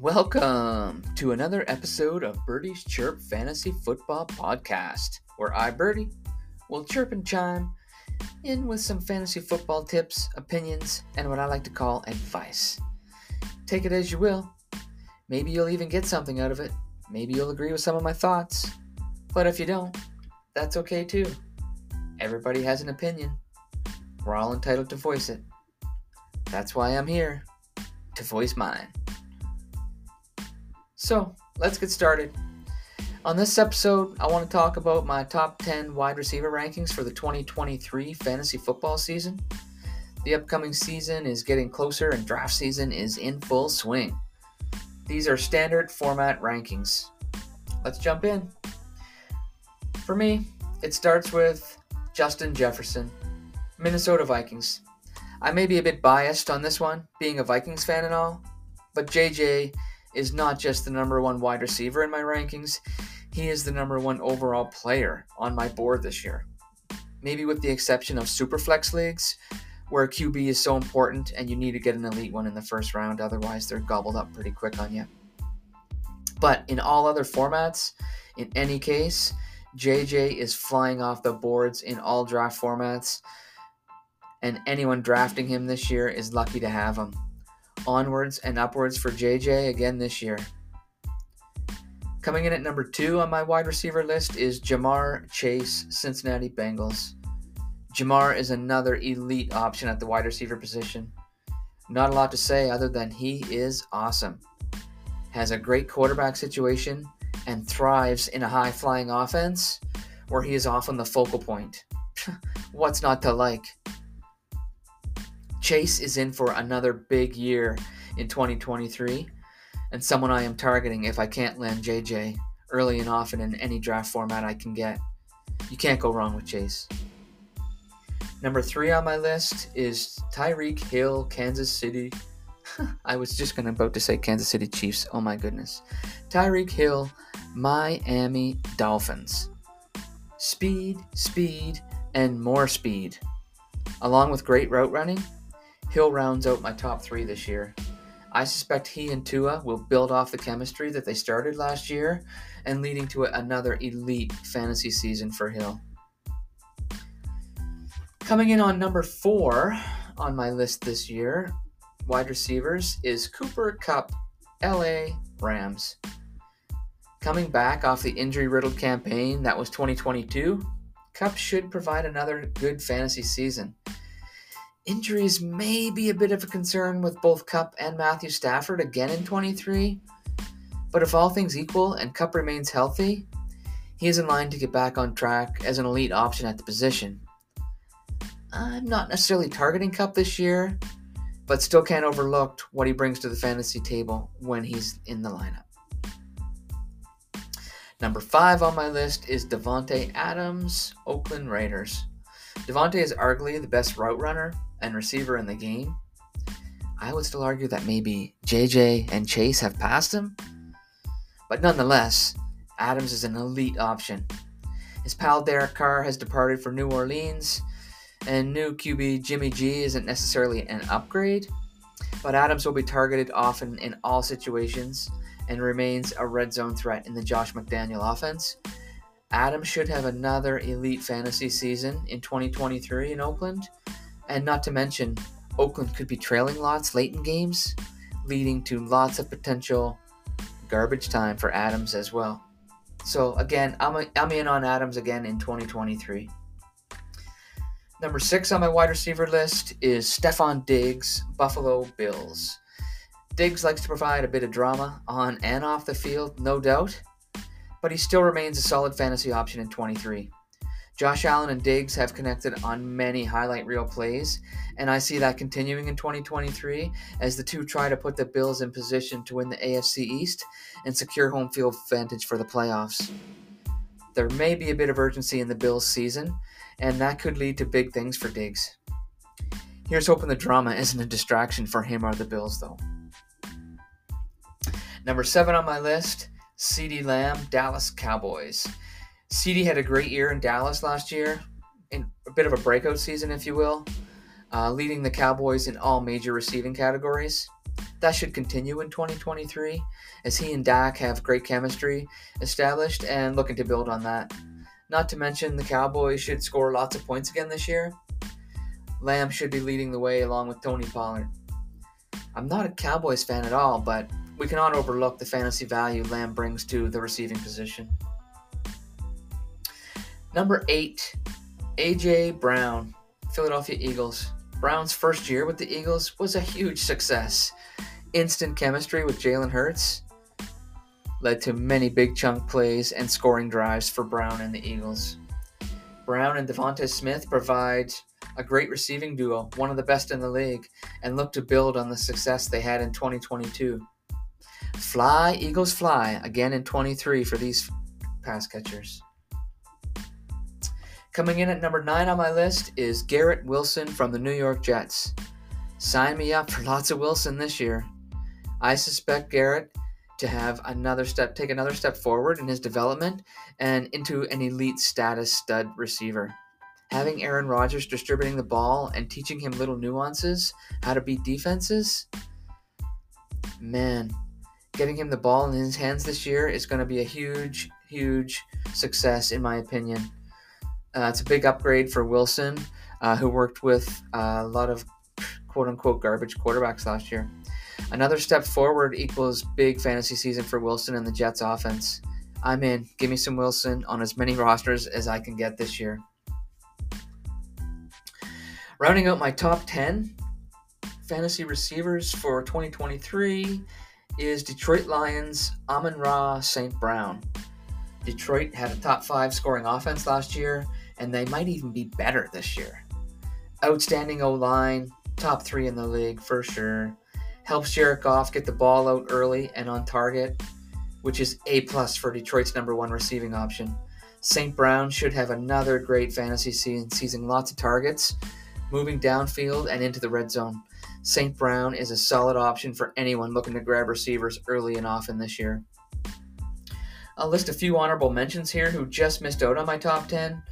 Welcome to another episode of Birdie's Chirp Fantasy Football Podcast, where I, Birdie, will chirp and chime in with some fantasy football tips, opinions, and what I like to call advice. Take it as you will. Maybe you'll even get something out of it. Maybe you'll agree with some of my thoughts. But if you don't, that's okay too. Everybody has an opinion. We're all entitled to voice it. That's why I'm here, to voice mine. So, let's get started. On this episode, I want to talk about my top 10 wide receiver rankings for the 2023 fantasy football season. The upcoming season is getting closer and draft season is in full swing. These are standard format rankings. Let's jump in. For me, it starts with Justin Jefferson, Minnesota Vikings. I may be a bit biased on this one, being a Vikings fan and all, but JJ is not just the number one wide receiver in my rankings, he is the number one overall player on my board this year. Maybe with the exception of Superflex leagues, where QB is so important and you need to get an elite one in the first round, otherwise, they're gobbled up pretty quick on you. But in all other formats, in any case, JJ is flying off the boards in all draft formats, and anyone drafting him this year is lucky to have him onwards and upwards for JJ again this year. Coming in at number two on my wide receiver list is Ja'Marr Chase, Cincinnati Bengals. Ja'Marr is another elite option at the wide receiver position. Not a lot to say other than he is awesome. Has a great quarterback situation and thrives in a high flying offense where he is often the focal point. What's not to like? Chase is in for another big year in 2023, and someone I am targeting if I can't land JJ early and often in any draft format I can get. You can't go wrong with Chase. Number three on my list is Tyreek Hill, Kansas City. I was just gonna about to say Kansas City Chiefs. Oh my goodness. Tyreek Hill, Miami Dolphins. Speed, speed, and more speed. Along with great route running, Hill rounds out my top three this year. I suspect he and Tua will build off the chemistry that they started last year and leading to another elite fantasy season for Hill. Coming in on number four on my list this year, wide receivers, is Cooper Kupp, LA Rams. Coming back off the injury riddled campaign that was 2022, Kupp should provide another good fantasy season. Injuries may be a bit of a concern with both Kupp and Matthew Stafford again in 23, but if all things equal and Kupp remains healthy, he is in line to get back on track as an elite option at the position. I'm not necessarily targeting Kupp this year, but still can't overlook what he brings to the fantasy table when he's in the lineup. Number five on my list is Davante Adams, Oakland Raiders. Davante is arguably the best route runner and receiver in the game, I would still argue that maybe JJ and Chase have passed him. But nonetheless, Adams is an elite option. His pal Derek Carr has departed for New Orleans, and new QB Jimmy G isn't necessarily an upgrade, but Adams will be targeted often in all situations and remains a red zone threat in the Josh McDaniel offense. Adams should have another elite fantasy season in 2023 in Oakland, and not to mention, Oakland could be trailing lots late in games, leading to lots of potential garbage time for Adams as well. So again, I'm, a, I'm in on Adams again in 2023. Number six on my wide receiver list is Stefon Diggs, Buffalo Bills. Diggs likes to provide a bit of drama on and off the field, no doubt, but he still remains a solid fantasy option in 23. Josh Allen and Diggs have connected on many highlight reel plays, and I see that continuing in 2023 as the two try to put the Bills in position to win the AFC East and secure home field advantage for the playoffs. There may be a bit of urgency in the Bills season, and that could lead to big things for Diggs. Here's hoping the drama isn't a distraction for him or the Bills, though. Number seven on my list CeeDee Lamb, Dallas Cowboys. CeeDee had a great year in Dallas last year, in a bit of a breakout season, if you will, uh, leading the Cowboys in all major receiving categories. That should continue in 2023 as he and Dak have great chemistry established and looking to build on that. Not to mention, the Cowboys should score lots of points again this year. Lamb should be leading the way along with Tony Pollard. I'm not a Cowboys fan at all, but we cannot overlook the fantasy value Lamb brings to the receiving position. Number eight, A.J. Brown, Philadelphia Eagles. Brown's first year with the Eagles was a huge success. Instant chemistry with Jalen Hurts led to many big chunk plays and scoring drives for Brown and the Eagles. Brown and DeVonta Smith provide a great receiving duo, one of the best in the league, and look to build on the success they had in 2022. Fly, Eagles fly, again in 23 for these pass catchers. Coming in at number 9 on my list is Garrett Wilson from the New York Jets. Sign me up for lots of Wilson this year. I suspect Garrett to have another step, take another step forward in his development and into an elite status stud receiver. Having Aaron Rodgers distributing the ball and teaching him little nuances, how to beat defenses, man, getting him the ball in his hands this year is going to be a huge, huge success, in my opinion. Uh, it's a big upgrade for Wilson, uh, who worked with uh, a lot of quote unquote garbage quarterbacks last year. Another step forward equals big fantasy season for Wilson and the Jets offense. I'm in. Give me some Wilson on as many rosters as I can get this year. Rounding out my top 10 fantasy receivers for 2023 is Detroit Lions Amon-Ra St. Brown. Detroit had a top five scoring offense last year, and they might even be better this year. Outstanding O line, top three in the league for sure. Helps Jared Goff get the ball out early and on target, which is A plus for Detroit's number one receiving option. St. Brown should have another great fantasy season, seizing lots of targets, moving downfield and into the red zone. St. Brown is a solid option for anyone looking to grab receivers early and often this year. I'll list a few honorable mentions here who just missed out on my top 10,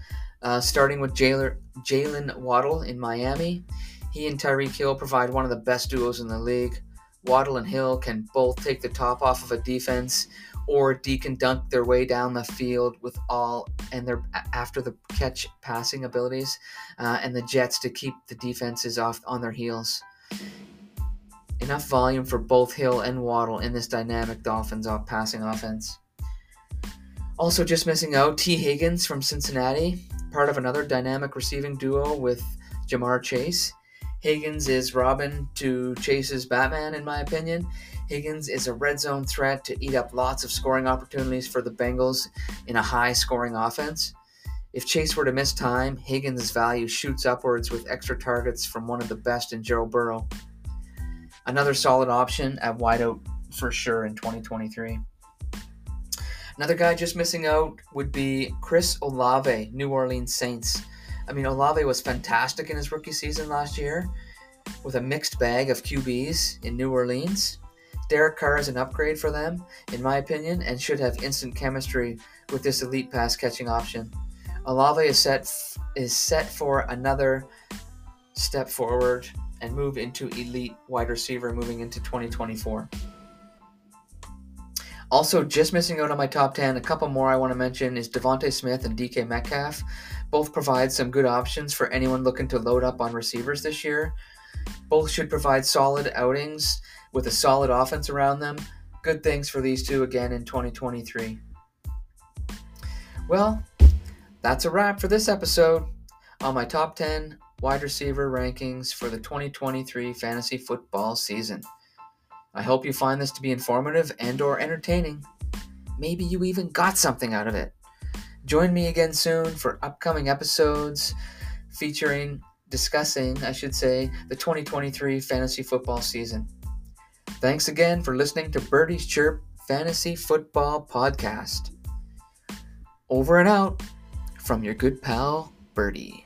uh, starting with Jaylen Waddle in Miami. He and Tyreek Hill provide one of the best duos in the league. Waddle and Hill can both take the top off of a defense or and dunk their way down the field with all and their after the catch passing abilities, uh, and the Jets to keep the defenses off on their heels. Enough volume for both Hill and Waddle in this dynamic Dolphins off passing offense. Also, just missing out Tee Higgins from Cincinnati, part of another dynamic receiving duo with Ja'Marr Chase. Higgins is Robin to Chase's Batman, in my opinion. Higgins is a red zone threat to eat up lots of scoring opportunities for the Bengals in a high scoring offense. If Chase were to miss time, Higgins' value shoots upwards with extra targets from one of the best in Joe Burrow. Another solid option at wideout for sure in 2023. Another guy just missing out would be Chris Olave, New Orleans Saints. I mean, Olave was fantastic in his rookie season last year with a mixed bag of QBs in New Orleans. Derek Carr is an upgrade for them, in my opinion, and should have instant chemistry with this elite pass catching option. Olave is set f- is set for another step forward and move into elite wide receiver moving into 2024. Also, just missing out on my top 10, a couple more I want to mention is DeVonta Smith and DK Metcalf. Both provide some good options for anyone looking to load up on receivers this year. Both should provide solid outings with a solid offense around them. Good things for these two again in 2023. Well, that's a wrap for this episode on my top 10 wide receiver rankings for the 2023 fantasy football season. I hope you find this to be informative and or entertaining. Maybe you even got something out of it. Join me again soon for upcoming episodes featuring discussing, I should say, the 2023 fantasy football season. Thanks again for listening to Birdie's Chirp Fantasy Football Podcast. Over and out from your good pal, Birdie.